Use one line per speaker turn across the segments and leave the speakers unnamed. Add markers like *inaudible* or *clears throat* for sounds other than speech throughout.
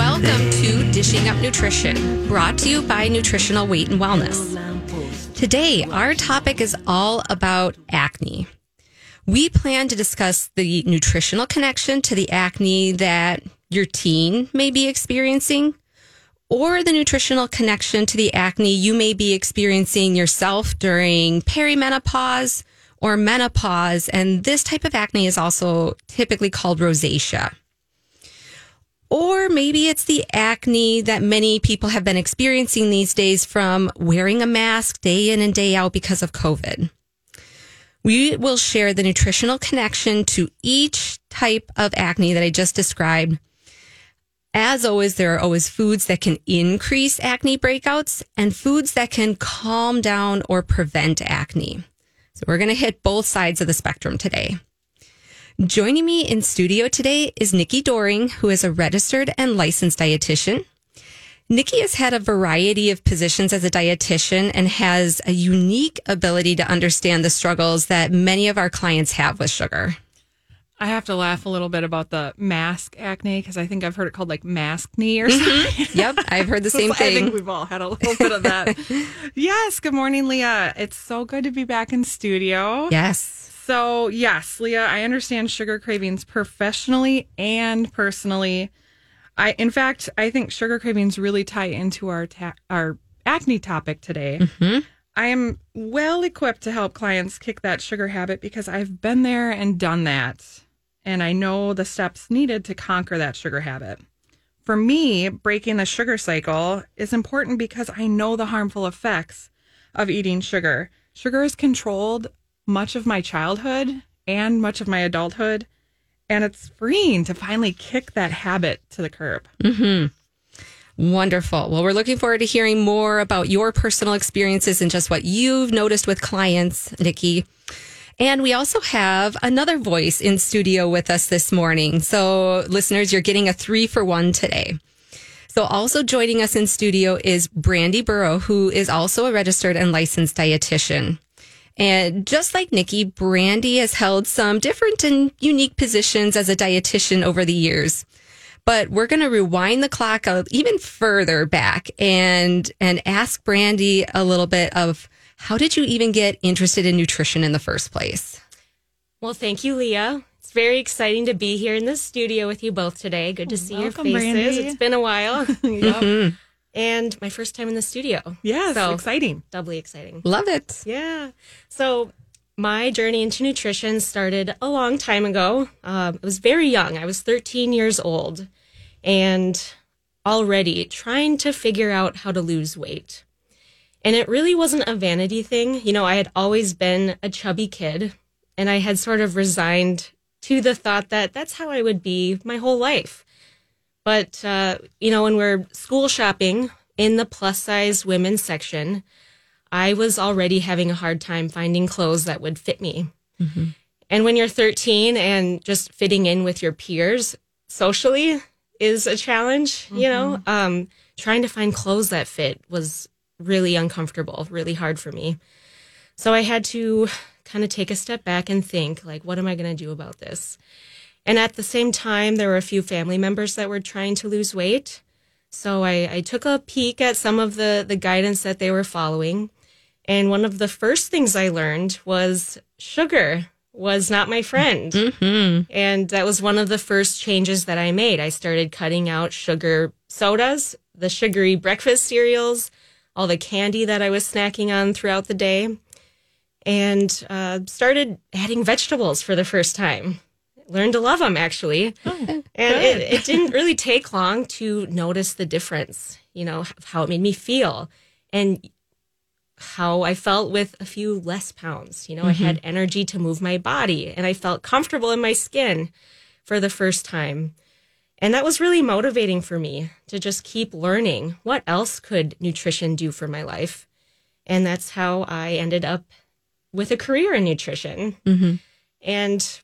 Welcome to Dishing Up Nutrition, brought to you by Nutritional Weight and Wellness. Today, our topic is all about acne. We plan to discuss the nutritional connection to the acne that your teen may be experiencing, or the nutritional connection to the acne you may be experiencing yourself during perimenopause or menopause. And this type of acne is also typically called rosacea. Or maybe it's the acne that many people have been experiencing these days from wearing a mask day in and day out because of COVID. We will share the nutritional connection to each type of acne that I just described. As always, there are always foods that can increase acne breakouts and foods that can calm down or prevent acne. So we're going to hit both sides of the spectrum today. Joining me in studio today is Nikki Doring, who is a registered and licensed dietitian. Nikki has had a variety of positions as a dietitian and has a unique ability to understand the struggles that many of our clients have with sugar.
I have to laugh a little bit about the mask acne because I think I've heard it called like mask knee or mm-hmm. something.
Yep, I've heard the *laughs* same thing.
I think we've all had a little bit of that. *laughs* yes. Good morning, Leah. It's so good to be back in studio.
Yes.
So, yes, Leah, I understand sugar cravings professionally and personally. I, in fact, I think sugar cravings really tie into our ta- our acne topic today. Mm-hmm. I am well equipped to help clients kick that sugar habit because I've been there and done that, and I know the steps needed to conquer that sugar habit. For me, breaking the sugar cycle is important because I know the harmful effects of eating sugar. Sugar is controlled much of my childhood and much of my adulthood, and it's freeing to finally kick that habit to the curb. Mm-hmm.
Wonderful. Well, we're looking forward to hearing more about your personal experiences and just what you've noticed with clients, Nikki. And we also have another voice in studio with us this morning. So, listeners, you're getting a three for one today. So, also joining us in studio is Brandy Buro, who is also a registered and licensed dietitian. And just like Nikki, Brandy has held some different and unique positions as a dietitian over the years. But we're going to rewind the clock a, even further back and and ask Brandy a little bit of how did you even get interested in nutrition in the first place?
Well, thank you, Leah. It's very exciting to be here in the studio with you both today. Good to oh, see
welcome,
your faces.
Brandy.
It's been a while. *laughs*
Yep. *laughs*
and my first time in the studio.
Yes,
So-
exciting.
Doubly exciting.
Love it.
Yeah. So, my journey into nutrition started a long time ago. Um, I was very young. I was 13 years old and already trying to figure out how to lose weight. And it really wasn't a vanity thing. You know, I had always been a chubby kid and I had sort of resigned to the thought that that's how I would be my whole life. But, uh, you know, when we're school shopping in the plus size women's section, I was already having a hard time finding clothes that would fit me. And when you're 13 and just fitting in with your peers socially is a challenge, you know, um, trying to find clothes that fit was really uncomfortable, really hard for me. So I had to kind of take a step back and think, like, what am I going to do about this? And at the same time, there were a few family members that were trying to lose weight. So I, I took a peek at some of the, the guidance that they were following. And one of the first things I learned was sugar was not my friend. And that was one of the first changes that I made. I started cutting out sugar sodas, the sugary breakfast cereals, all the candy that I was snacking on throughout the day, and uh, started adding vegetables for the first time. Learned to love them actually. Oh, and it, it didn't really take long to notice the difference, you know, how it made me feel. And how I felt with a few less pounds. You know, I had mm-hmm. energy to move my body and I felt comfortable in my skin for the first time. And that was really motivating for me to just keep learning what else could nutrition do for my life. And that's how I ended up with a career in nutrition. Mm-hmm. And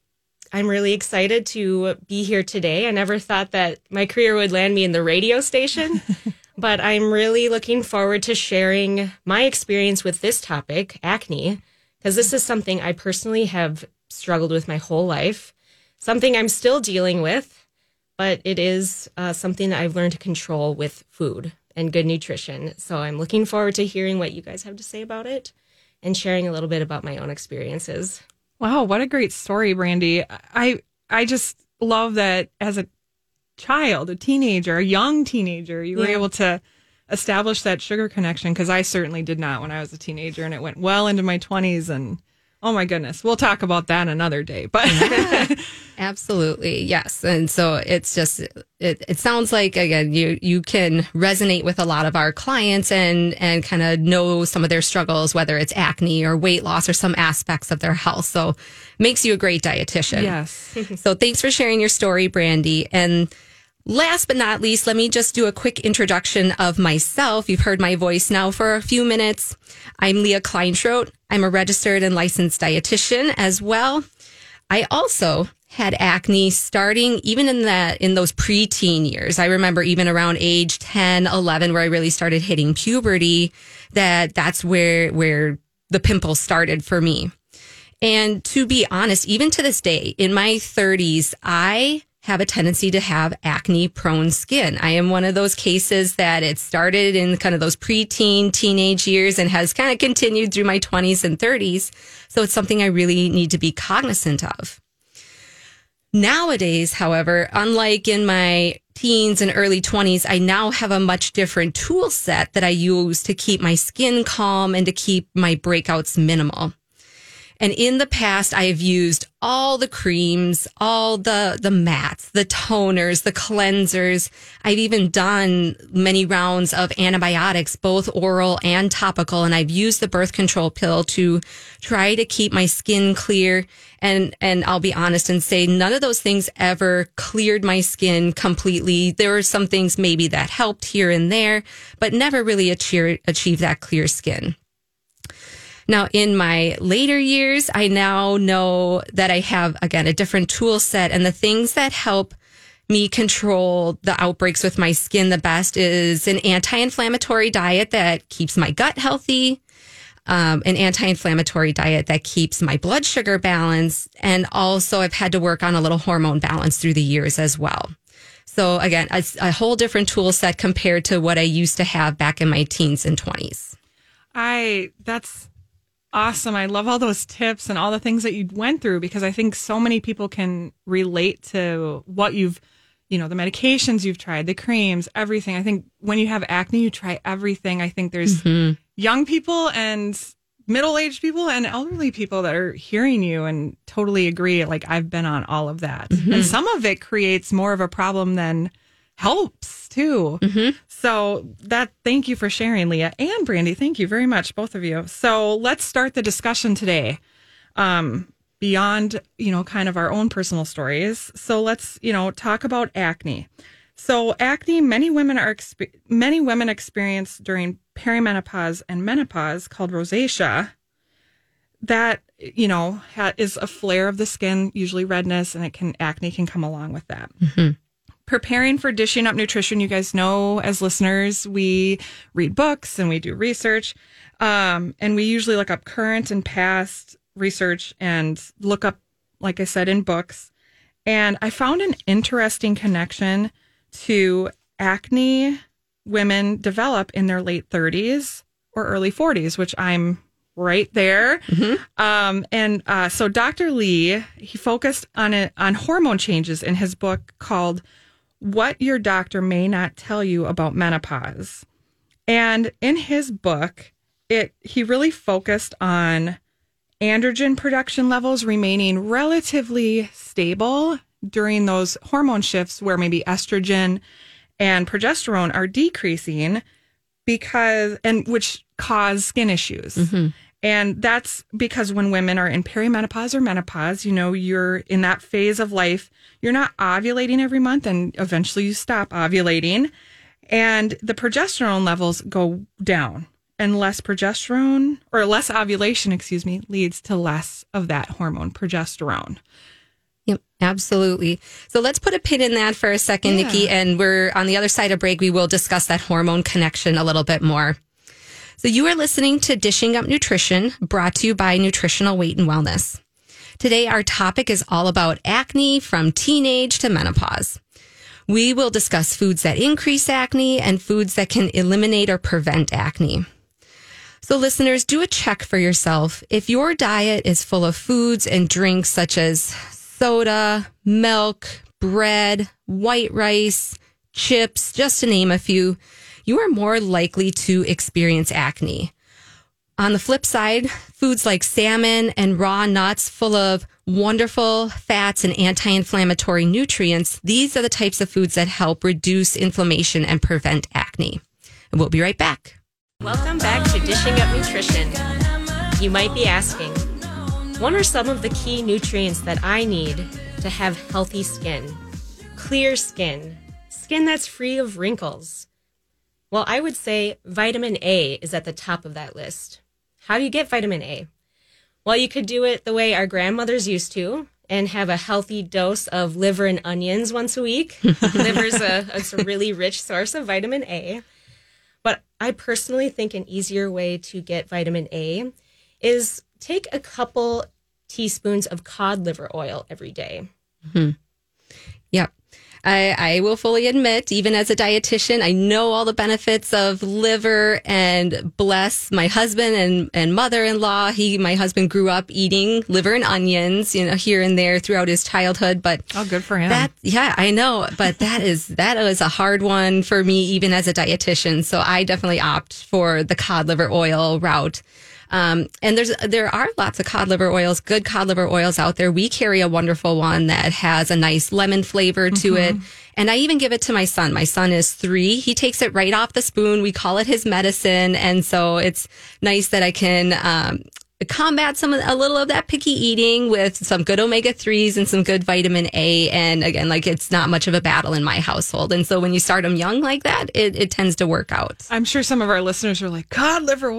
I'm really excited to be here today. I never thought that my career would land me in the radio station, *laughs* but I'm really looking forward to sharing my experience with this topic, acne, because this is something I personally have struggled with my whole life, something I'm still dealing with, but it is uh, something that I've learned to control with food and good nutrition. So I'm looking forward to hearing what you guys have to say about it and sharing a little bit about my own experiences.
Wow, what a great story, Brandy. I I just love that as a child, a teenager, a young teenager, you were
Yeah.
able to establish that sugar connection because I certainly did not when I was a teenager and it went well into my 20s and oh my goodness, we'll talk about that another day. But *laughs*
Absolutely. Yes. And so it's just it, it sounds like again you you can resonate with a lot of our clients and and kind of know some of their struggles whether it's acne or weight loss or some aspects of their health. So makes you a great dietitian.
yes.
So thanks for sharing your story, Brandy. And last but not least, let me just do a quick introduction of myself. You've heard my voice now for a few minutes. I'm Leah Kleinschrodt. I'm a registered and licensed dietitian as well. I also had acne starting even in that in those preteen years. I remember even around age 10, 11 where I really started hitting puberty that that's where where the pimples started for me. And to be honest, even to this day, in my 30s, I have a tendency to have acne prone skin. I am one of those cases that it started in kind of those preteen, teenage years and has kind of continued through my 20s and 30s. So it's something I really need to be cognizant of. Nowadays, however, unlike in my teens and early 20s, I now have a much different tool set that I use to keep my skin calm and to keep my breakouts minimal. And in the past, I have used all the creams, all the, the mats, the toners, the cleansers. I've even done many rounds of antibiotics, both oral and topical. And I've used the birth control pill to try to keep my skin clear. And, and I'll be honest and say none of those things ever cleared my skin completely. There were some things maybe that helped here and there, but never really achieve, achieve that clear skin. Now, in my later years, I now know that I have, again, a different tool set and the things that help me control the outbreaks with my skin the best is an anti-inflammatory diet that keeps my gut healthy, um, an anti-inflammatory diet that keeps my blood sugar balanced, and also I've had to work on a little hormone balance through the years as well. So again, a, a whole different tool set compared to what I used to have back in my teens and twenties.
I that's awesome. I love all those tips and all the things that you went through because I think so many people can relate to what you've you know, the medications you've tried, the creams, everything. I think when you have acne, you try everything. I think there's mm-hmm. young people and middle aged people and elderly people that are hearing you and totally agree. Like I've been on all of that. Mm-hmm. And some of it creates more of a problem than helps too. So that thank you for sharing, Leah and Brandy. Thank you very much, both of you. So let's start the discussion today. Um, beyond, you know, kind of our own personal stories. So let's, you know, talk about acne. So acne, many women are many women experience during perimenopause and menopause called rosacea. That you know ha- is a flare of the skin, usually redness, and it can acne can come along with that preparing for dishing up nutrition you guys know as listeners we read books and we do research um, and we usually look up current and past research and look up like i said in books. And i found an interesting connection to acne women develop in their late 30s or early 40s which i'm right there. Um, and uh, so dr lee he focused on it on hormone changes in his book called what your doctor may not tell you about menopause. And in his book, it he really focused on androgen production levels remaining relatively stable during those hormone shifts where maybe estrogen and progesterone are decreasing because and which cause skin issues. Mm-hmm. And that's because when women are in perimenopause or menopause, you know, you're in that phase of life, you're not ovulating every month and eventually you stop ovulating and the progesterone levels go down. And less progesterone or less ovulation, excuse me, leads to less of that hormone progesterone.
Yep, absolutely. So let's put a pin in that for a second,
Yeah.
Nikki. And we're on the other side of break. We will discuss that hormone connection a little bit more. So you are listening to Dishing Up Nutrition, brought to you by Nutritional Weight and Wellness. Today, our topic is all about acne from teenage to menopause. We will discuss foods that increase acne and foods that can eliminate or prevent acne. So, listeners, do a check for yourself. If your diet is full of foods and drinks such as soda, milk, bread, white rice, chips, just to name a few, you are more likely to experience acne. On the flip side, foods like salmon and raw nuts full of wonderful fats and anti-inflammatory nutrients, these are the types of foods that help reduce inflammation and prevent acne. And we'll be right back.
Welcome back to Dishing Up Nutrition. You might be asking, what are some of the key nutrients that I need to have healthy skin? Clear skin, skin that's free of wrinkles. Well, I would say vitamin A is at the top of that list. How do you get vitamin A? Well, you could do it the way our grandmothers used to and have a healthy dose of liver and onions once a week. *laughs* Liver's a, a really rich source of vitamin A. But I personally think an easier way to get vitamin A is take a couple teaspoons of cod liver oil every day.
Mm-hmm. Yep. I, I will fully admit, even as a dietitian, I know all the benefits of liver and bless my husband and, and mother-in-law. He, my husband grew up eating liver and onions, you know, here and there throughout his childhood, but
oh, good for him.
That, yeah, I know, but that is, that was a hard one for me, even as a dietitian. So I definitely opt for the cod liver oil route. Um, and there's there are lots of cod liver oils, good cod liver oils out there. We carry a wonderful one that has a nice lemon flavor to mm-hmm. it. And I even give it to my son. My son is three. He takes it right off the spoon. We call it his medicine. And so it's nice that I can, um, combat some a little of that picky eating with some good omega 3s and some good vitamin A and again like it's not much of a battle in my household and so when you start them young like that it, it tends to work out.
I'm sure some of our listeners are like cod liver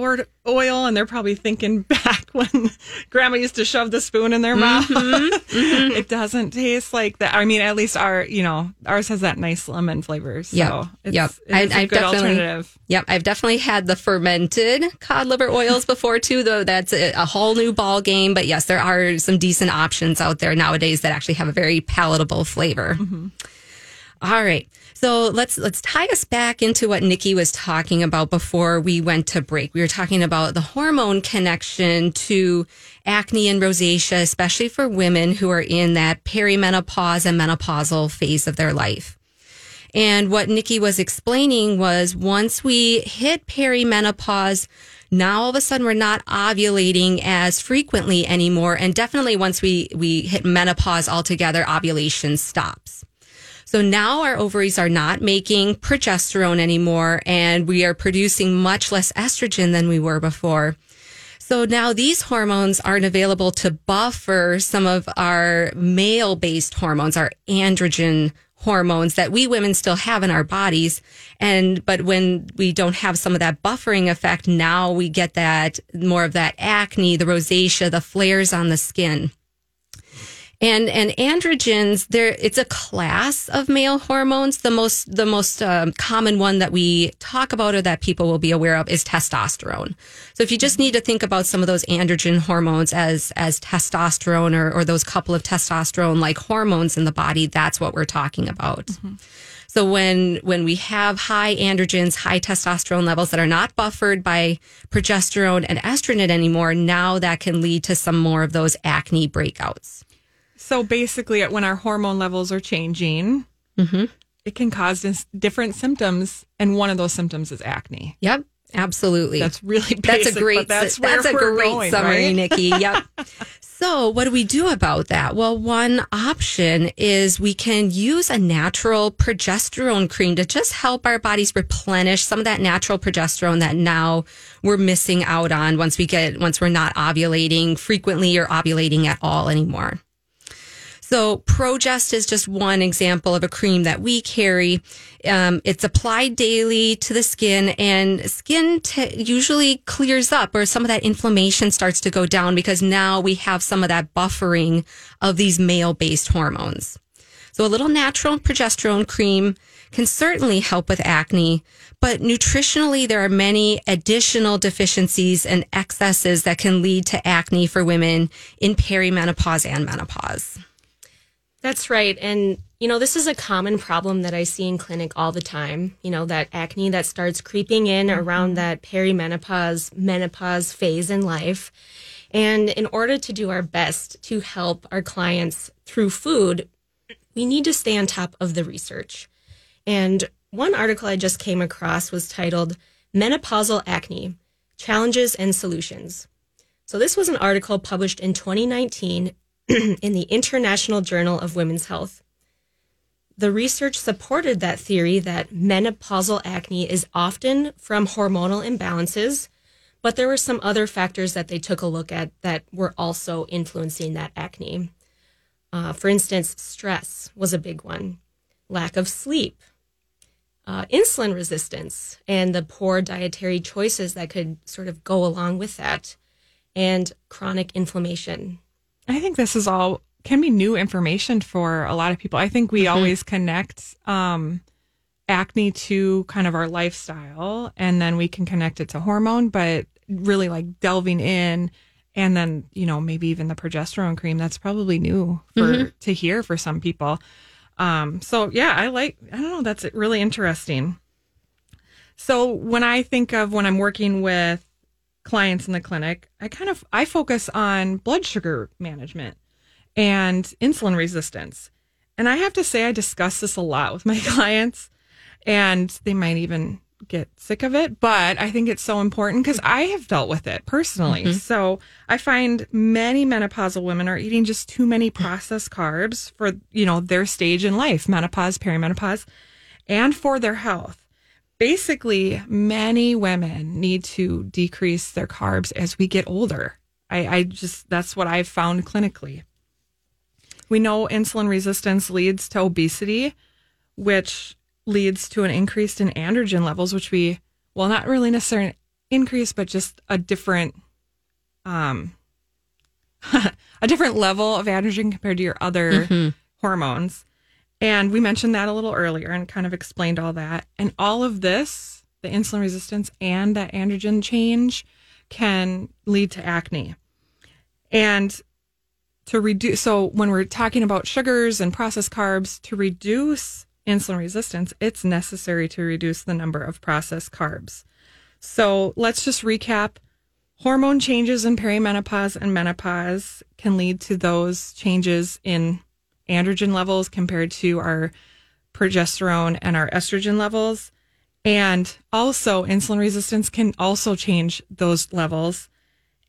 oil and they're probably thinking *laughs* back when grandma used to shove the spoon in their mouth. Mm-hmm, mm-hmm. *laughs* it doesn't taste like that. I mean at least our you know ours has that nice lemon flavor so
yep.
it's,
yep.
it's I, a good alternative.
Yep, I've definitely had the fermented cod liver oils before too though that's a a whole new ball game. But yes, there are some decent options out there nowadays that actually have a very palatable flavor. Mm-hmm. All right. So let's let's tie us back into what Nikki was talking about before we went to break. We were talking about the hormone connection to acne and rosacea, especially for women who are in that perimenopause and menopausal phase of their life. And what Nikki was explaining was once we hit perimenopause, now all of a sudden we're not ovulating as frequently anymore. And definitely once we, we hit menopause altogether, ovulation stops. So now our ovaries are not making progesterone anymore and we are producing much less estrogen than we were before. So now these hormones aren't available to buffer some of our male based hormones, our androgen hormones that we women still have in our bodies. And, but when we don't have some of that buffering effect, now we get that more of that acne, the rosacea, the flares on the skin. And and androgens, there it's a class of male hormones. The most the most um, common one that we talk about or that people will be aware of is testosterone. So if you just need to think about some of those androgen hormones as as testosterone or or those couple of testosterone like hormones in the body, that's what we're talking about. Mm-hmm. So when when we have high androgens, high testosterone levels that are not buffered by progesterone and estrogen anymore, now that can lead to some more of those acne breakouts.
So basically, when our hormone levels are changing, mm-hmm. it can cause different symptoms, and one of those symptoms is acne.
Yep, absolutely.
That's really basic,
that's a great
that's, that's a
great
going,
summary,
right?
Nikki. *laughs* Yep. so, what do we do about that? Well, one option is we can use a natural progesterone cream to just help our bodies replenish some of that natural progesterone that now we're missing out on once we get once we're not ovulating frequently or ovulating at all anymore. So Progest is just one example of a cream that we carry. Um, it's applied daily to the skin and skin t- usually clears up or some of that inflammation starts to go down because now we have some of that buffering of these male based hormones. So a little natural progesterone cream can certainly help with acne, but nutritionally, there are many additional deficiencies and excesses that can lead to acne for women in perimenopause and menopause.
That's right. And, you know, this is a common problem that I see in clinic all the time. You know, that acne that starts creeping in around mm-hmm. that perimenopause, menopause phase in life. And in order to do our best to help our clients through food, we need to stay on top of the research. And one article I just came across was titled Menopausal Acne Challenges and Solutions. So, this was an article published in 2019 *clears throat* in the International Journal of Women's Health. The research supported that theory that menopausal acne is often from hormonal imbalances, but there were some other factors that they took a look at that were also influencing that acne. Uh, for instance, stress was a big one, lack of sleep, uh, insulin resistance, and the poor dietary choices that could sort of go along with that, and chronic inflammation.
I think this is all can be new information for a lot of people. I think we mm-hmm. always connect um, acne to kind of our lifestyle, and then we can connect it to hormone, but really like delving in and then you know maybe even the progesterone cream that's probably new for mm-hmm. to hear for some people um so yeah i like i don't know that's really interesting so when i think of when i'm working with clients in the clinic i kind of i focus on blood sugar management and insulin resistance and i have to say i discuss this a lot with my *laughs* clients and they might even get sick of it, but I think it's so important because I have dealt with it personally. Mm-hmm. So I find many menopausal women are eating just too many processed carbs for, you know, their stage in life, menopause, perimenopause, and for their health. Basically, many women need to decrease their carbs as we get older. I, I just, that's what I've found clinically. We know insulin resistance leads to obesity, which leads to an increase in androgen levels, which we, well, not really necessarily an increase, but just a different, um, *laughs* a different level of androgen compared to your other mm-hmm. hormones. And we mentioned that a little earlier and kind of explained all that. And all of this, the insulin resistance and that androgen change, can lead to acne. And to reduce, so when we're talking about sugars and processed carbs, to reduce insulin resistance, it's necessary to reduce the number of processed carbs. So let's just recap. Hormone changes in perimenopause and menopause can lead to those changes in androgen levels compared to our progesterone and our estrogen levels. And also, insulin resistance can also change those levels.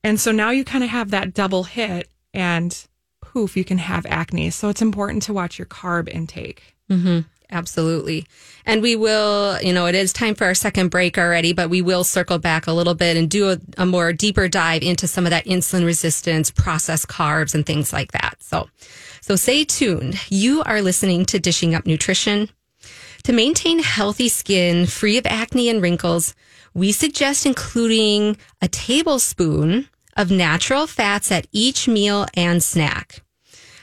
And so now you kind of have that double hit, and poof, you can have acne. So it's important to watch your carb intake.
Mm-hmm. Absolutely. And we will, you know, it is time for our second break already, but we will circle back a little bit and do a, a, more deeper dive into some of that insulin resistance, processed carbs and things like that. So, so stay tuned. You are listening to Dishing Up Nutrition. To maintain healthy skin free of acne and wrinkles, we suggest including a tablespoon of natural fats at each meal and snack.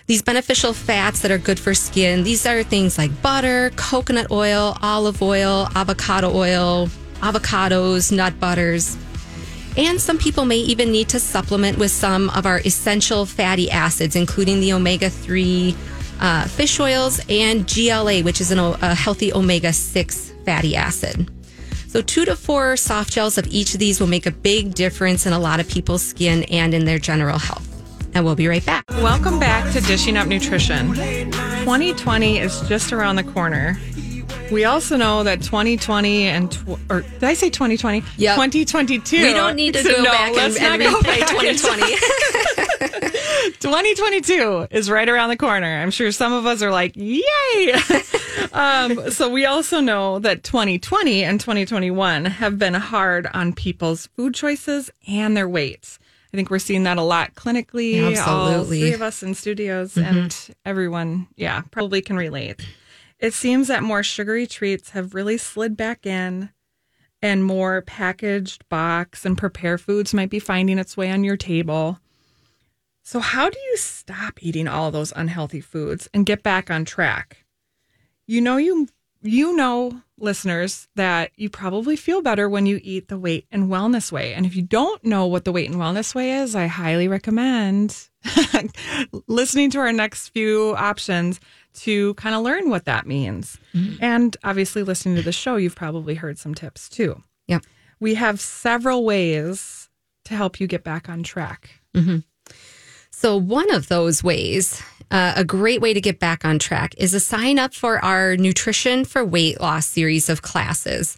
These beneficial fats that are good for skin, these are things like butter, coconut oil, olive oil, avocado oil, avocados, nut butters. And some people may even need to supplement with some of our essential fatty acids, including the omega 3 uh, fish oils and GLA, which is an, a healthy omega 6 fatty acid. So, two to four soft gels of each of these will make a big difference in a lot of people's skin and in their general health and we'll be right back.
Welcome back to Dishing Up Nutrition. 2020 is just around the corner. We also know that 2020 and tw- or did I say 2020?
Yeah,
2022.
We don't need to so go no, back and, and replay 2020.
2022 *laughs* is right around the corner. I'm sure some of us are like, yay! *laughs* um, so we also know that 2020 and 2021 have been hard on people's food choices and their weights. I think we're seeing that a lot clinically.
Absolutely. All
three of us in studios mm-hmm. and everyone, yeah, probably can relate. It seems that more sugary treats have really slid back in and more packaged box and prepare foods might be finding its way on your table. So, how do you stop eating all those unhealthy foods and get back on track? You know, you you know, listeners, that you probably feel better when you eat the weight and wellness way. And if you don't know what the weight and wellness way is, I highly recommend *laughs* listening to our next few options to kind of learn what that means. Mm-hmm. And obviously, listening to the show, you've probably heard some tips too.
Yep.
We have several ways to help you get back on track.
Mm-hmm. So, one of those ways, uh, a great way to get back on track, is to sign up for our Nutrition for Weight Loss series of classes.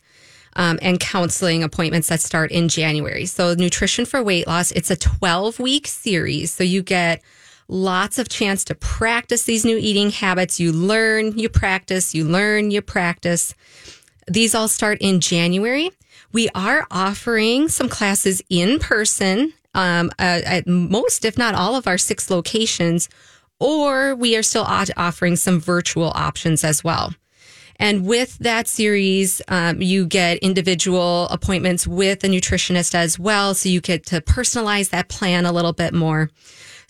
Um, and counseling appointments that start in January. So, Nutrition for Weight Loss, it's a 12 week series. So, you get lots of chance to practice these new eating habits. You learn, you practice, you learn, you practice. These all start in January. We are offering some classes in person um, uh, at most, if not all, of our six locations, or we are still offering some virtual options as well. And with that series, um, you get individual appointments with a nutritionist as well. So you get to personalize that plan a little bit more.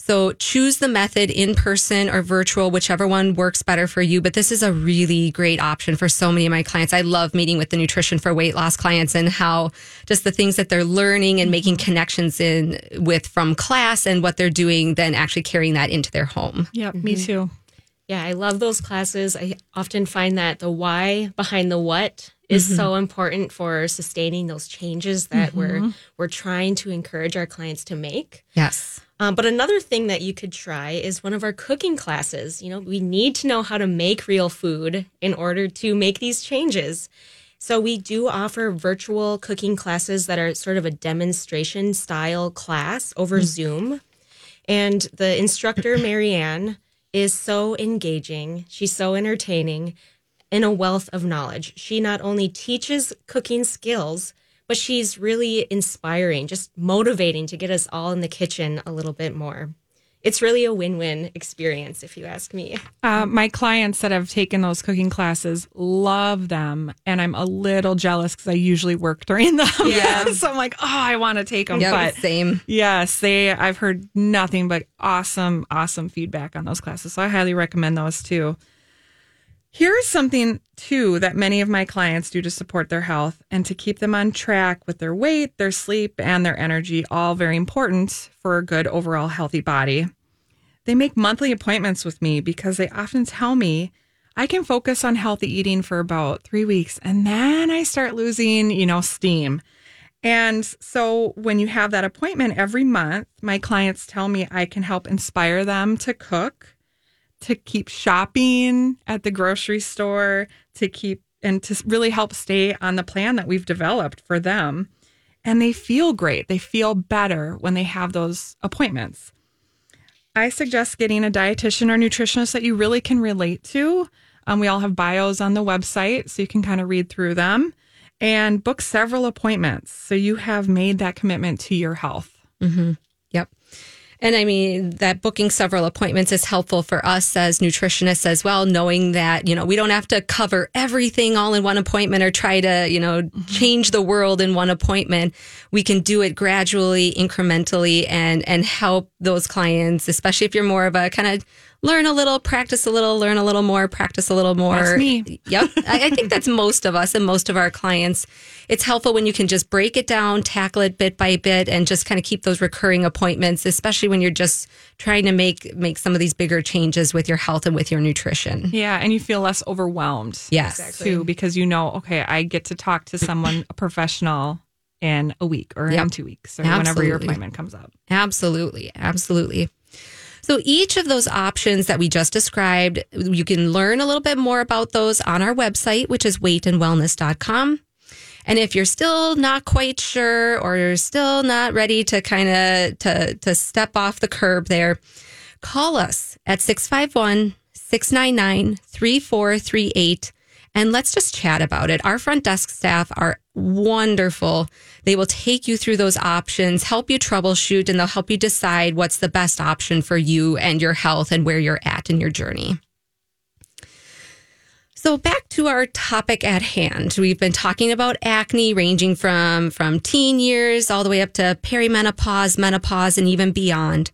So choose the method in person or virtual, whichever one works better for you. But this is a really great option for so many of my clients. I love meeting with the nutrition for weight loss clients and how just the things that they're learning and making connections in with from class and what they're doing, then actually carrying that into their home.
Yeah, mm-hmm. me too.
Yeah, I love those classes. I often find that the why behind the what is mm-hmm. so important for sustaining those changes that mm-hmm. we're we're trying to encourage our clients to make.
Yes.
Um, but another thing that you could try is one of our cooking classes. You know, we need to know how to make real food in order to make these changes. So we do offer virtual cooking classes that are sort of a demonstration style class over mm-hmm. Zoom. And the instructor, *clears throat* Marianne, is so engaging. She's so entertaining and a wealth of knowledge. She not only teaches cooking skills, but she's really inspiring, just motivating to get us all in the kitchen a little bit more. It's really a win win experience, if you ask me.
Uh, my clients that have taken those cooking classes love them. And I'm a little jealous because I usually work during them. *laughs* Yeah. so I'm like, oh, I want to take them.
Yep, but same.
Yes, they, I've heard nothing but awesome, awesome feedback on those classes. So I highly recommend those too. Here's something too that many of my clients do to support their health and to keep them on track with their weight, their sleep, and their energy, all very important for a good overall healthy body. They make monthly appointments with me because they often tell me I can focus on healthy eating for about three weeks and then I start losing, you know, steam. And so when you have that appointment every month, my clients tell me I can help inspire them to cook to keep shopping at the grocery store, to keep and to really help stay on the plan that we've developed for them. And they feel great. They feel better when they have those appointments. I suggest getting a dietitian or nutritionist that you really can relate to. Um, we all have bios on the website, so you can kind of read through them and book several appointments so you have made that commitment to your health.
Mm-hmm. And I mean, that booking several appointments is helpful for us as nutritionists as well, knowing that, you know, we don't have to cover everything all in one appointment or try to, you know, mm-hmm. change the world in one appointment. We can do it gradually, incrementally and, and help those clients, especially if you're more of a kind of learn a little, practice a little, learn a little more, practice a little more.
That's me.
Yep. I, I think that's most of us and most of our clients. It's helpful when you can just break it down, tackle it bit by bit, and just kind of keep those recurring appointments, especially when you're just trying to make make some of these bigger changes with your health and with your nutrition.
Yeah, and you feel less overwhelmed.
Yes.
Exactly. Too, because you know, okay, I get to talk to someone, a professional in a week or yep. in two weeks or Absolutely. whenever your appointment comes up.
Absolutely. Absolutely. So each of those options that we just described, you can learn a little bit more about those on our website, which is weightandwellness.com. And if you're still not quite sure or you're still not ready to kind of to to step off the curb there, call us at 651 699 3438 and let's just chat about it. Our front desk staff are wonderful. They will take you through those options, help you troubleshoot, and they'll help you decide what's the best option for you and your health and where you're at in your journey. So back to our topic at hand. We've been talking about acne ranging from, from teen years all the way up to perimenopause, menopause, and even beyond.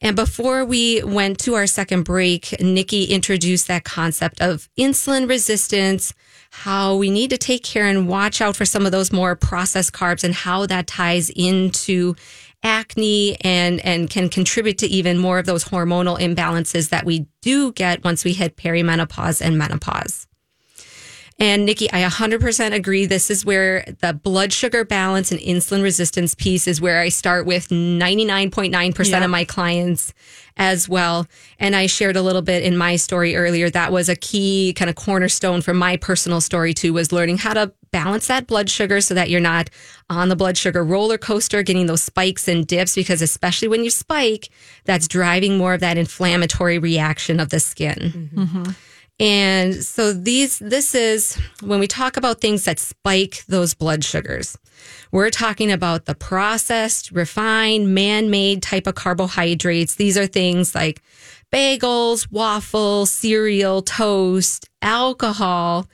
And before we went to our second break, Nikki introduced that concept of insulin resistance how we need to take care and watch out for some of those more processed carbs and how that ties into acne and and can contribute to even more of those hormonal imbalances that we do get once we hit perimenopause and menopause. And Nikki, I 100% agree. This is where the blood sugar balance and insulin resistance piece is where I start with 99.9%
Yeah.
of my clients as well. And I shared a little bit in my story earlier. That was a key kind of cornerstone for my personal story too, was learning how to balance that blood sugar so that you're not on the blood sugar roller coaster, getting those spikes and dips, because especially when you spike, that's driving more of that inflammatory reaction of the skin. Mm-hmm. Mm-hmm. And so these, this is when we talk about things that spike those blood sugars. We're talking about the processed, refined, man-made type of carbohydrates. These are things like bagels, waffles, cereal, toast, alcohol,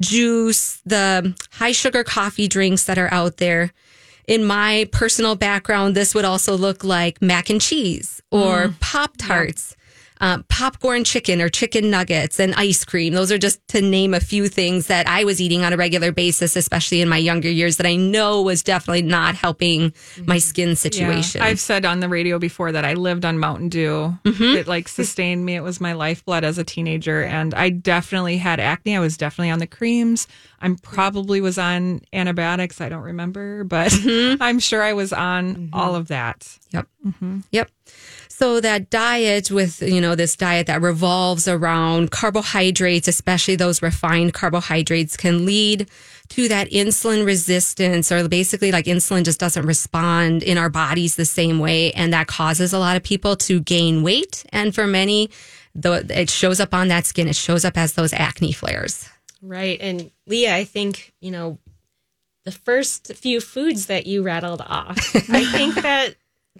juice, the high sugar coffee drinks that are out there. In my personal background, this would also look like mac and cheese or mm. Pop Tarts um, popcorn chicken or chicken nuggets and ice cream. Those are just to name a few things that I was eating on a regular basis, especially in my younger years, that I know was definitely not helping my skin situation.
Yeah. I've said on the radio before that I lived on Mountain Dew.
Mm-hmm.
It like sustained me. It was my lifeblood as a teenager. And I definitely had acne. I was definitely on the creams. I'm probably was on antibiotics. I don't remember, but
Mm-hmm. *laughs*
I'm sure I was on all of that.
Yep. Yep. So that diet with, you know, this diet that revolves around carbohydrates, especially those refined carbohydrates can lead to that insulin resistance or basically like insulin just doesn't respond in our bodies the same way. And that causes a lot of people to gain weight. And for many, though it shows up on that skin, it shows up as those acne flares.
Right. And Leah, I think, you know, the first few foods that you rattled off, I think *laughs* that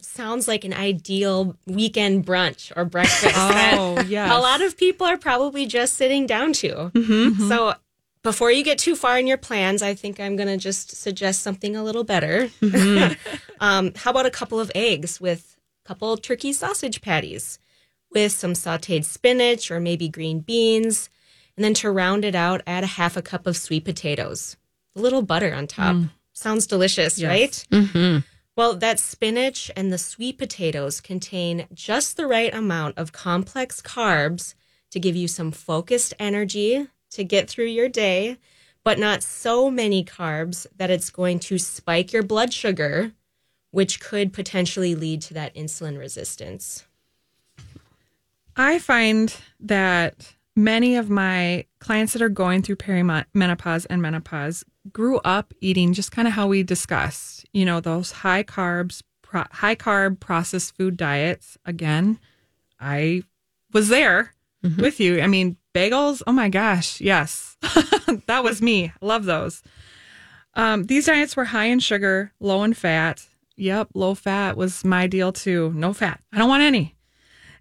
sounds like an ideal weekend brunch or breakfast *laughs*
Oh, yes.
a lot of people are probably just sitting down to. Mm-hmm, mm-hmm. So before you get too far in your plans, I think I'm going to just suggest something a little better. Mm-hmm. *laughs* um, how about a couple of eggs with a couple turkey sausage patties with some sauteed spinach or maybe green beans? And then to round it out, add a half a cup of sweet potatoes, a little butter on top. Mm. Sounds delicious, right? Well, that spinach and the sweet potatoes contain just the right amount of complex carbs to give you some focused energy to get through your day, but not so many carbs that it's going to spike your blood sugar, which could potentially lead to that insulin resistance.
I find that many of my clients that are going through perimenopause and menopause grew up eating just kind of how we discussed, you know, those high carbs, pro- high carb processed food diets. Again, I was there with you. I mean, bagels, oh my gosh, yes. *laughs* that was me. Love those. Um, these diets were high in sugar, low in fat. Yep, low fat was my deal too. No fat. I don't want any.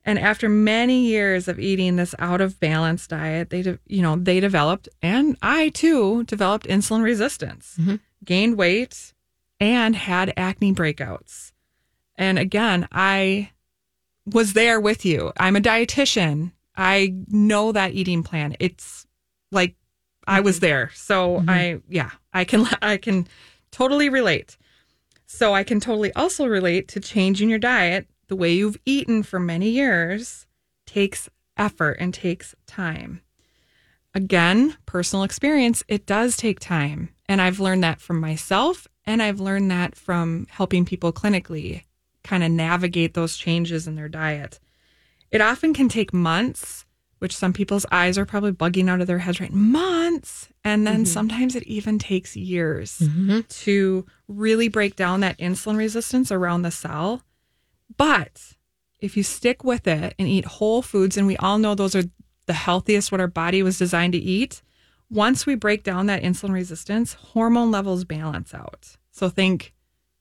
And after many years of eating this out of balance diet, they, de- you know, they developed, and I too developed insulin resistance, gained weight, and had acne breakouts. And again, I was there with you. I'm a dietitian. I know that eating plan. It's like I was mm-hmm. there. So mm-hmm. I, yeah, I can, *laughs* I can totally relate. So I can totally also relate to changing your diet the way you've eaten for many years takes effort and takes time. Again, personal experience, it does take time. And I've learned that from myself and I've learned that from helping people clinically kind of navigate those changes in their diet. It often can take months, which some people's eyes are probably bugging out of their heads right months. And then mm-hmm. sometimes it even takes years mm-hmm. to really break down that insulin resistance around the cell. But if you stick with it and eat whole foods, and we all know those are the healthiest, what our body was designed to eat, once we break down that insulin resistance, hormone levels balance out. So think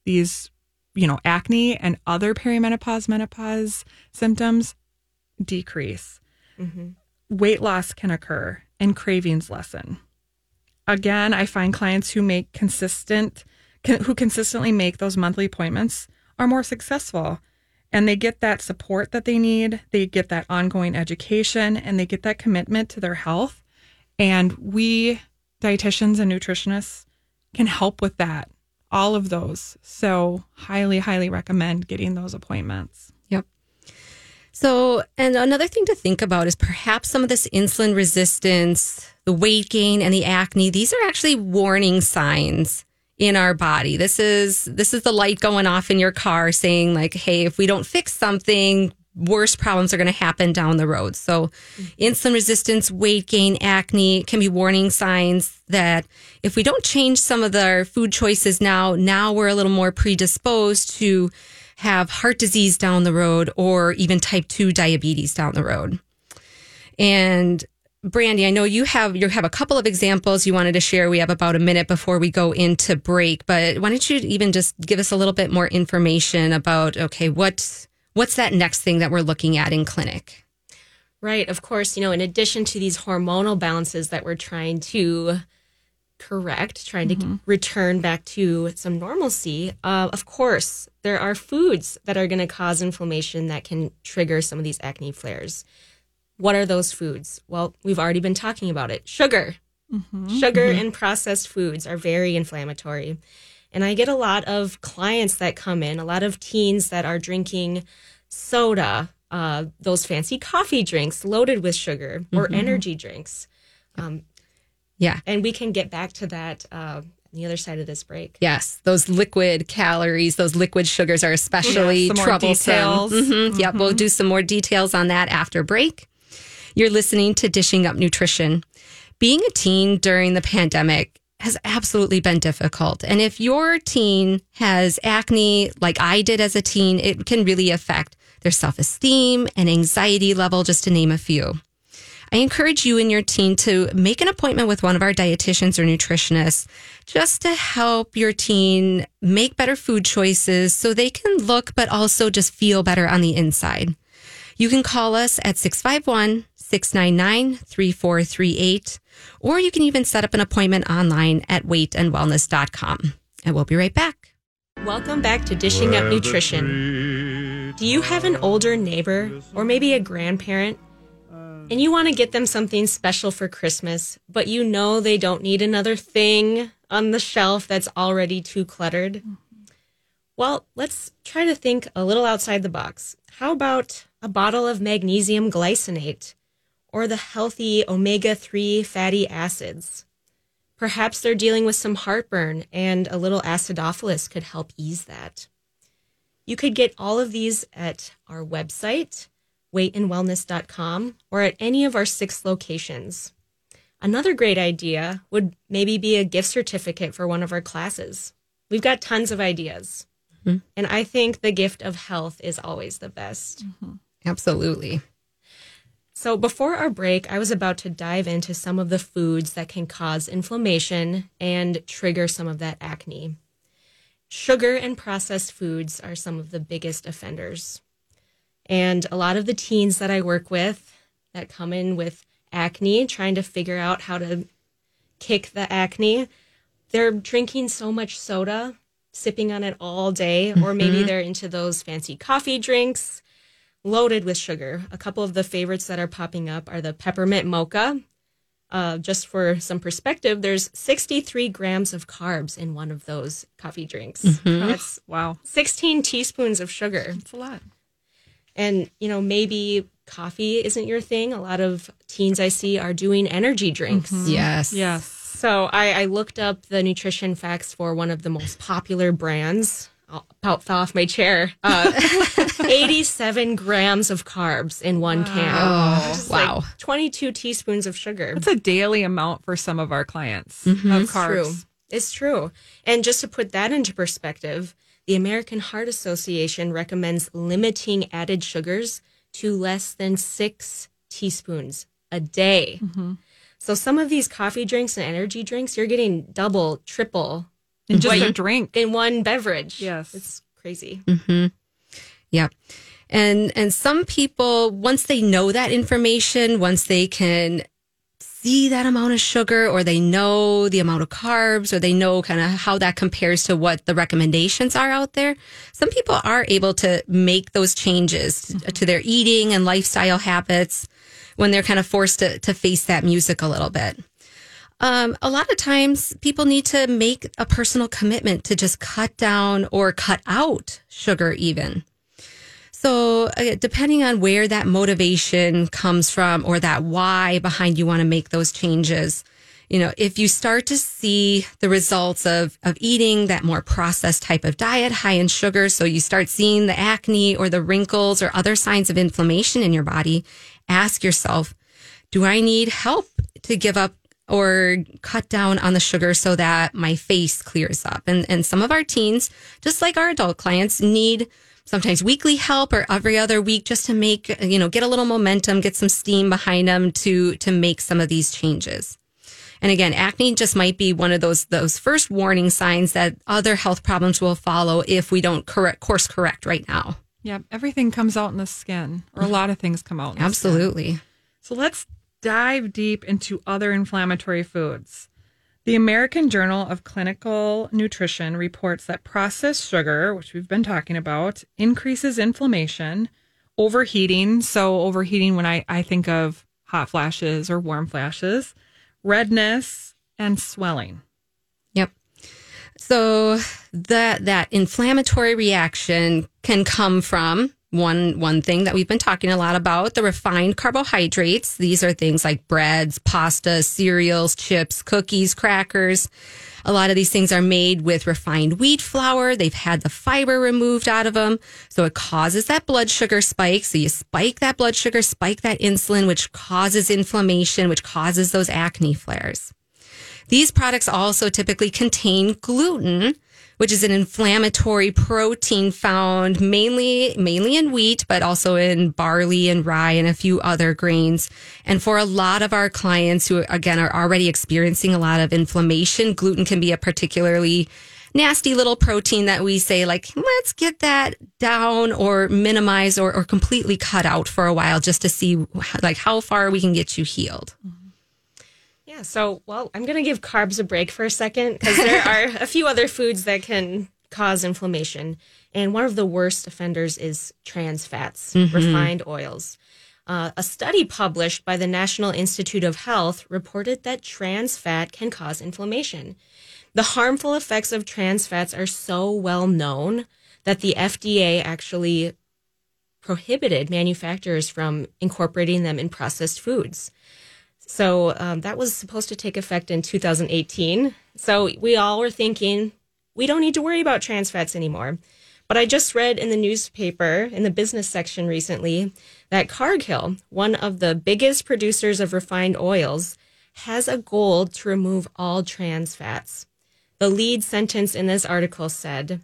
these, you know, acne and other perimenopause, menopause symptoms decrease. Mm-hmm. Weight loss can occur and cravings lessen. Again, I find clients who make consistent, who consistently make those monthly appointments are more successful and they get that support that they need. They get that ongoing education and they get that commitment to their health. And we dietitians and nutritionists can help with that. All of those. So, highly, highly recommend getting those appointments.
Yep. So, and another thing to think about is perhaps some of this insulin resistance, the weight gain and the acne, these are actually warning signs in our body. This is this is the light going off in your car saying like, "Hey, if we don't fix something, worse problems are going to happen down the road." So, insulin resistance, weight gain, acne can be warning signs that if we don't change some of the food choices now, now we're a little more predisposed to have heart disease down the road or even type 2 diabetes down the road. And Brandy, I know you have you have a couple of examples you wanted to share. We have about a minute before we go into break, but why don't you even just give us a little bit more information about okay, what what's that next thing that we're looking at in clinic?
Right. Of course, you know, in addition to these hormonal balances that we're trying to correct, trying to mm-hmm. return back to some normalcy, uh, of course, there are foods that are going to cause inflammation that can trigger some of these acne flares. What are those foods? Well, we've already been talking about it. Sugar. Mm-hmm. Sugar mm-hmm. and processed foods are very inflammatory. And I get a lot of clients that come in, a lot of teens that are drinking soda, uh, those fancy coffee drinks loaded with sugar, or energy drinks. Um,
Yeah.
and we can get back to that uh, the other side of this break.
Yes, those liquid calories, those liquid sugars are especially
Yeah, some more
troublesome.
details.
Mhm. Yep, we'll do some more details on that after break. You're listening to Dishing Up Nutrition. Being a teen during the pandemic has absolutely been difficult. And if your teen has acne like I did as a teen, it can really affect their self esteem and anxiety level, just to name a few. I encourage you and your teen to make an appointment with one of our dietitians or nutritionists just to help your teen make better food choices so they can look but also just feel better on the inside. You can call us at 651 699 3438, or you can even set up an appointment online at weightandwellness.com. And we'll be right back.
Welcome back to Dishing Up Nutrition. Do you have an older neighbor or maybe a grandparent and you want to get them something special for Christmas, but you know they don't need another thing on the shelf that's already too cluttered? Well, let's try to think a little outside the box. How about a bottle of magnesium glycinate or the healthy omega 3 fatty acids? Perhaps they're dealing with some heartburn and a little acidophilus could help ease that. You could get all of these at our website, weightandwellness.com, or at any of our six locations. Another great idea would maybe be a gift certificate for one of our classes. We've got tons of ideas. Mm-hmm. And I think the gift of health is always the best. Mm-hmm.
Absolutely.
So, before our break, I was about to dive into some of the foods that can cause inflammation and trigger some of that acne. Sugar and processed foods are some of the biggest offenders. And a lot of the teens that I work with that come in with acne, trying to figure out how to kick the acne, they're drinking so much soda, sipping on it all day, or maybe mm-hmm. they're into those fancy coffee drinks loaded with sugar. A couple of the favorites that are popping up are the peppermint mocha. Uh, just for some perspective, there's 63 grams of carbs in one of those coffee drinks. That's
Wow.
16 teaspoons of sugar.
It's a lot.
And, you know, maybe coffee isn't your thing. A lot of teens I see are doing energy drinks.
Yes.
Yes.
So I, I looked up the nutrition facts for one of the most popular brands. Fell off my chair. Uh, *laughs* 87 grams of carbs in one can.
Oh,
Just like
wow.
22 teaspoons of sugar.
That's a daily amount for some of our clients
Mm-hmm.
of
It's
carbs.
true. It's true. And just to put that into perspective, the American Heart Association recommends limiting added sugars to less than six teaspoons a day.
Mm-hmm.
So some of these coffee drinks and energy drinks, you're getting double, triple
And just
What
a drink.
in one beverage.
Yes.
It's crazy. Mm-hmm.
Yep. And and some people once they know that information, once they can see that amount of sugar or they know the amount of carbs or they know kind of how that compares to what the recommendations are out there, some people are able to make those changes to, to their eating and lifestyle habits when they're kind of forced to, to face that music a little bit. Um, a lot of times people need to make a personal commitment to just cut down or cut out sugar, even. So, uh, depending on where that motivation comes from or that why behind you want to make those changes, you know, if you start to see the results of, of eating that more processed type of diet, high in sugar, so you start seeing the acne or the wrinkles or other signs of inflammation in your body, ask yourself, do I need help to give up or cut down on the sugar so that my face clears up? And, and some of our teens, just like our adult clients, need sometimes weekly help or every other week just to make, you know, get a little momentum, get some steam behind them to, to make some of these changes. And again, acne just might be one of those those first warning signs that other health problems will follow if we don't correct course correct right now.
Yeah, everything comes out in the skin, or a lot of things come out.
Absolutely.
So let's dive deep into other inflammatory foods. The American Journal of Clinical Nutrition reports that processed sugar, which we've been talking about, increases inflammation, overheating. So, overheating, when I, I think of hot flashes or warm flashes, redness, and swelling.
Yep. So that that inflammatory reaction can come from one one thing that we've been talking a lot about the refined carbohydrates. These are things like breads pasta cereals chips cookies crackers. A lot of these things are made with refined wheat flour. They've had the fiber removed out of them so it causes that blood sugar spike. So you spike that blood sugar spike that insulin which causes inflammation which causes those acne flares. These products also typically contain gluten which is an inflammatory protein found mainly mainly in wheat, but also in barley and rye and a few other grains. And for a lot of our clients who again are already experiencing a lot of inflammation, gluten can be a particularly nasty little protein that we say like let's get that down or minimize or, or completely cut out for a while just to see like how far we can get you healed mm-hmm.
Yeah, so, well, I'm going to give carbs a break for a second because there *laughs* are a few other foods that can cause inflammation. And one of the worst offenders is trans fats, mm-hmm. refined oils. Uh, a study published by the National Institute of Health reported that trans fat can cause inflammation. The harmful effects of trans fats are so well known that the FDA actually prohibited manufacturers from incorporating them in processed foods. So um, that was supposed to take effect in 2018. So we all were thinking we don't need to worry about trans fats anymore. But I just read in the newspaper in the business section recently that Cargill, one of the biggest producers of refined oils, has a goal to remove all trans fats. The lead sentence in this article said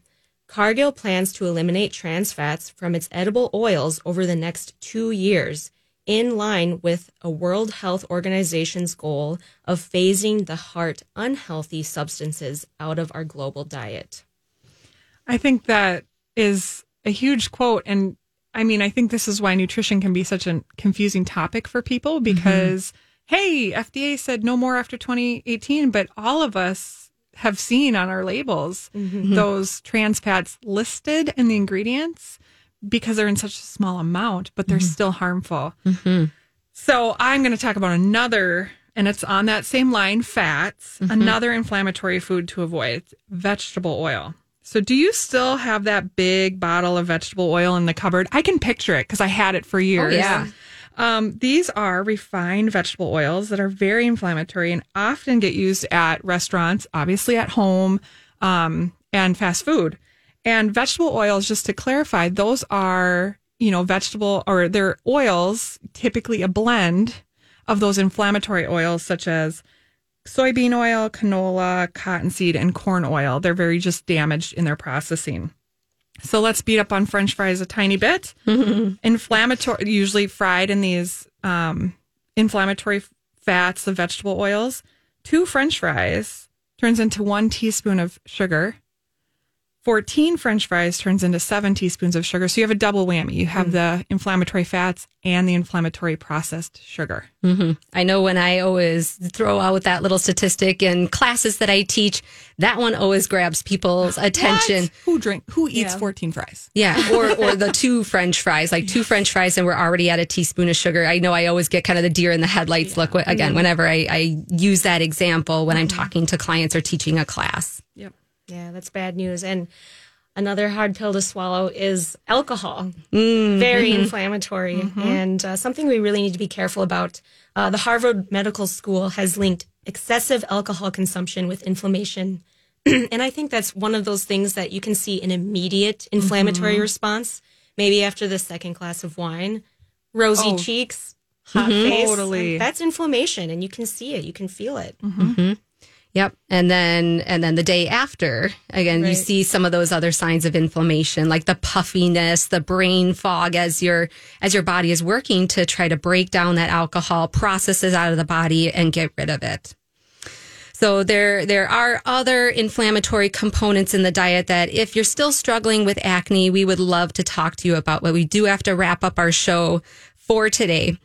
Cargill plans to eliminate trans fats from its edible oils over the next two years in line with a World Health Organization's goal of phasing the heart unhealthy substances out of our global diet.
I think that is a huge quote. And I mean, I think this is why nutrition can be such a confusing topic for people mm-hmm. because, mm-hmm. hey, FDA said no more after 2018, but all of us have seen on our labels mm-hmm. those trans fats listed in the ingredients because they're in such a small amount, but they're mm-hmm. still harmful. Mm-hmm. So I'm going to talk about another, and it's on that same line fats, mm-hmm. another inflammatory food to avoid vegetable oil. So, do you still have that big bottle of vegetable oil in the cupboard? I can picture it because I had it for years.
Oh, yeah.
Um, these are refined vegetable oils that are very inflammatory and often get used at restaurants, obviously at home, um, and fast food. And vegetable oils, just to clarify, those are, you know, vegetable or they're oils, typically a blend of those inflammatory oils such as soybean oil, canola, cottonseed, and corn oil. They're very just damaged in their processing. So let's beat up on French fries a tiny bit. *laughs* Inflammatory, usually fried in these um, inflammatory fats of vegetable oils. Two French fries turns into one teaspoon of sugar 14 french fries turns into seven teaspoons of sugar. So you have a double whammy. You have mm. the inflammatory fats and the inflammatory processed sugar. Mm-hmm.
I know when I always throw out that little statistic in classes that I teach, that one always grabs people's *gasps* attention.
What? Who drink? Who eats
Yeah.
14 fries?
Yeah, or or the *laughs* two French fries, like two French fries, and we're already at a teaspoon of sugar. I know I always get kind of the deer in the headlights look wh- again mm-hmm. whenever I, I use that example when I'm mm-hmm. talking to clients or teaching a class.
Yep.
Yeah, that's bad news. And another hard pill to swallow is alcohol. Mm. Very mm-hmm. inflammatory mm-hmm. and uh, something we really need to be careful about. Uh, the Harvard Medical School has linked excessive alcohol consumption with inflammation. *clears throat* and I think that's one of those things that you can see an immediate inflammatory mm-hmm. response, maybe after the second glass of wine. Rosy
Oh.
cheeks, hot face.
Totally.
That's inflammation, and you can see it, you can feel it.
Yep, and then and then the day after, again, you see some of those other signs of inflammation, like the puffiness, the brain fog, as your as your body is working to try to break down that alcohol, processes out of the body, and get rid of it. So there there are other inflammatory components in the diet that if you're still struggling with acne, we would love to talk to you about. But we do have to wrap up our show for today.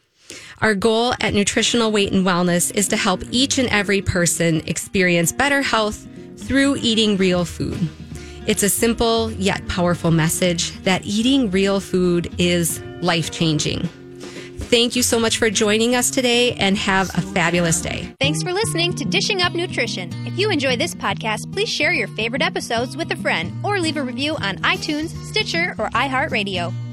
Our goal at Nutritional Weight and Wellness is to help each and every person experience better health through eating real food. It's a simple yet powerful message that eating real food is life changing. Thank you so much for joining us today and have a fabulous day.
Thanks for listening to Dishing Up Nutrition. If you enjoy this podcast, please share your favorite episodes with a friend or leave a review on iTunes, Stitcher, or iHeartRadio.